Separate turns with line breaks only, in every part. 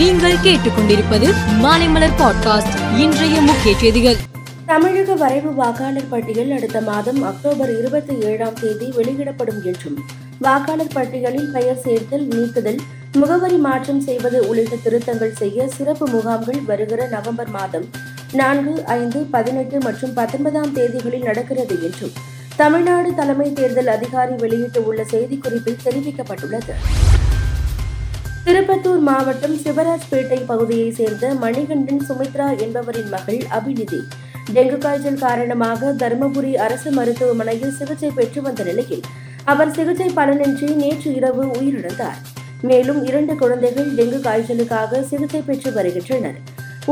நீங்கள் கேட்டுக்கொண்டிருப்பது மாலைமலர் பாட்காஸ்ட் இன்றைய முக்கிய செய்திகள்
தமிழக வரைவு வாக்காளர் பட்டியல் அடுத்த மாதம் அக்டோபர் இருபத்தி ஏழாம் தேதி வெளியிடப்படும் என்றும் வாக்காளர் பட்டியலில் பெயர் சேர்த்தல் நீக்குதல் முகவரி மாற்றம் செய்வது உள்ளிட்ட திருத்தங்கள் செய்ய சிறப்பு முகாம்கள் வருகிற நவம்பர் மாதம் நான்கு ஐந்து பதினெட்டு மற்றும் பத்தொன்பதாம் தேதிகளில் நடக்கிறது என்றும் தமிழ்நாடு தலைமை தேர்தல் அதிகாரி வெளியிட்டுள்ள செய்திக்குறிப்பில் தெரிவிக்கப்பட்டுள்ளது திருப்பத்தூர் மாவட்டம் சிவராஜ்பேட்டை பகுதியைச் சேர்ந்த மணிகண்டன் சுமித்ரா என்பவரின் மகள் அபிநிதி டெங்கு காய்ச்சல் காரணமாக தருமபுரி அரசு மருத்துவமனையில் சிகிச்சை பெற்று வந்த நிலையில் அவர் சிகிச்சை பலனின்றி நேற்று இரவு உயிரிழந்தார் மேலும் இரண்டு குழந்தைகள் டெங்கு காய்ச்சலுக்காக சிகிச்சை பெற்று வருகின்றனர்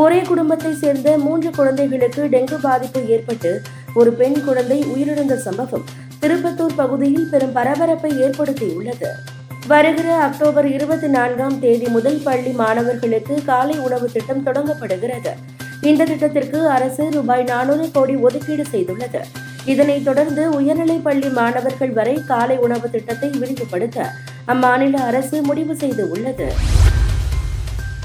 ஒரே குடும்பத்தை சேர்ந்த மூன்று குழந்தைகளுக்கு டெங்கு பாதிப்பு ஏற்பட்டு ஒரு பெண் குழந்தை உயிரிழந்த சம்பவம் திருப்பத்தூர் பகுதியில் பெரும் பரபரப்பை ஏற்படுத்தியுள்ளது வருகிற அக்டோபர் இருபத்தி நான்காம் தேதி முதல் பள்ளி மாணவர்களுக்கு காலை உணவு திட்டம் தொடங்கப்படுகிறது இந்த திட்டத்திற்கு அரசு ரூபாய் நானூறு கோடி ஒதுக்கீடு செய்துள்ளது இதனைத் தொடர்ந்து உயர்நிலைப் பள்ளி மாணவர்கள் வரை காலை உணவு திட்டத்தை விரிவுபடுத்த அம்மாநில அரசு முடிவு செய்து உள்ளது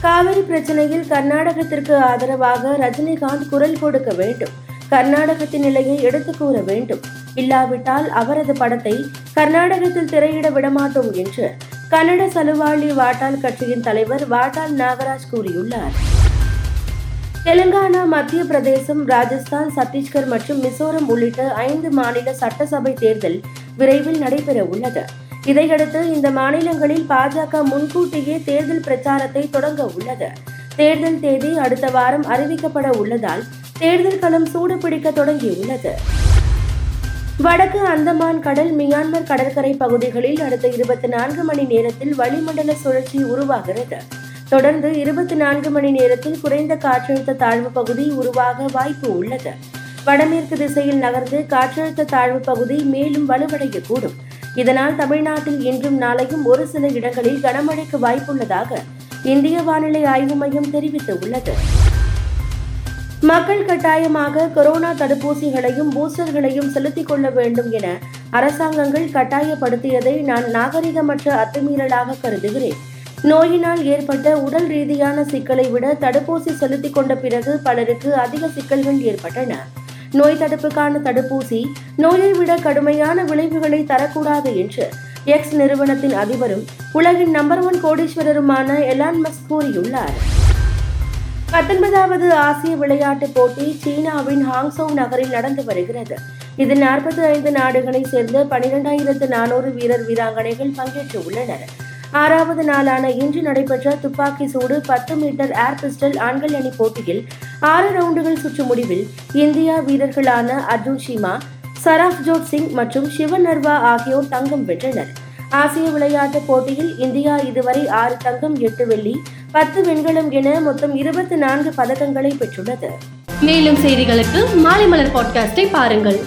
காவிரி பிரச்சனையில் கர்நாடகத்திற்கு ஆதரவாக ரஜினிகாந்த் குரல் கொடுக்க வேண்டும் கர்நாடகத்தின் நிலையை எடுத்து கூற வேண்டும் இல்லாவிட்டால் அவரது படத்தை கர்நாடகத்தில் திரையிட விடமாட்டோம் என்று கன்னட சலுவாளி வாட்டாள் கட்சியின் தலைவர் வாட்டாள் நாகராஜ் கூறியுள்ளார் தெலுங்கானா மத்திய பிரதேசம் ராஜஸ்தான் சத்தீஸ்கர் மற்றும் மிசோரம் உள்ளிட்ட ஐந்து மாநில சட்டசபை தேர்தல் விரைவில் நடைபெற உள்ளது இதையடுத்து இந்த மாநிலங்களில் பாஜக முன்கூட்டியே தேர்தல் பிரச்சாரத்தை தொடங்க உள்ளது தேர்தல் தேதி அடுத்த வாரம் அறிவிக்கப்பட உள்ளதால் தேர்தல் களம் சூடுபிடிக்க தொடங்கியுள்ளது வடக்கு அந்தமான் கடல் மியான்மர் கடற்கரை பகுதிகளில் அடுத்த இருபத்தி நான்கு மணி நேரத்தில் வளிமண்டல சுழற்சி உருவாகிறது தொடர்ந்து இருபத்தி நான்கு மணி நேரத்தில் குறைந்த காற்றழுத்த தாழ்வு பகுதி உருவாக வாய்ப்பு உள்ளது வடமேற்கு திசையில் நகர்ந்து காற்றழுத்த தாழ்வு பகுதி மேலும் வலுவடையக்கூடும் இதனால் தமிழ்நாட்டில் இன்றும் நாளையும் ஒரு சில இடங்களில் கனமழைக்கு வாய்ப்புள்ளதாக இந்திய வானிலை ஆய்வு மையம் தெரிவித்துள்ளது மக்கள் கட்டாயமாக கொரோனா தடுப்பூசிகளையும் பூஸ்டர்களையும் செலுத்திக் கொள்ள வேண்டும் என அரசாங்கங்கள் கட்டாயப்படுத்தியதை நான் நாகரிகமற்ற அத்துமீறலாக கருதுகிறேன் நோயினால் ஏற்பட்ட உடல் ரீதியான சிக்கலை விட தடுப்பூசி செலுத்திக் கொண்ட பிறகு பலருக்கு அதிக சிக்கல்கள் ஏற்பட்டன நோய் தடுப்புக்கான தடுப்பூசி நோயை விட கடுமையான விளைவுகளை தரக்கூடாது என்று எக்ஸ் நிறுவனத்தின் அதிபரும் உலகின் நம்பர் ஒன் கோடீஸ்வரருமான எலான் மஸ்க் கூறியுள்ளார் பத்தொன்பதாவது ஆசிய விளையாட்டுப் போட்டி சீனாவின் ஹாங்சோங் நகரில் நடந்து வருகிறது இதில் நாற்பத்தி ஐந்து நாடுகளைச் சேர்ந்த பனிரெண்டாயிரத்து நானூறு வீரர் வீராங்கனைகள் பங்கேற்று உள்ளனர் ஆறாவது நாளான இன்று நடைபெற்ற துப்பாக்கி சூடு பத்து மீட்டர் ஏர் பிஸ்டல் ஆண்கள் அணி போட்டியில் ஆறு ரவுண்டுகள் சுற்று முடிவில் இந்தியா வீரர்களான அர்ஜுன் ஷீமா சராஃப்ஜோத் சிங் மற்றும் சிவன் நர்வா ஆகியோர் தங்கம் பெற்றனர் ஆசிய விளையாட்டுப் போட்டியில் இந்தியா இதுவரை ஆறு தங்கம் எட்டு வெள்ளி பத்து வெண்கலம் என மொத்தம் இருபத்தி நான்கு பதக்கங்களை பெற்றுள்ளது
மேலும் செய்திகளுக்கு மாலை மலர் பாட்காஸ்டை பாருங்கள்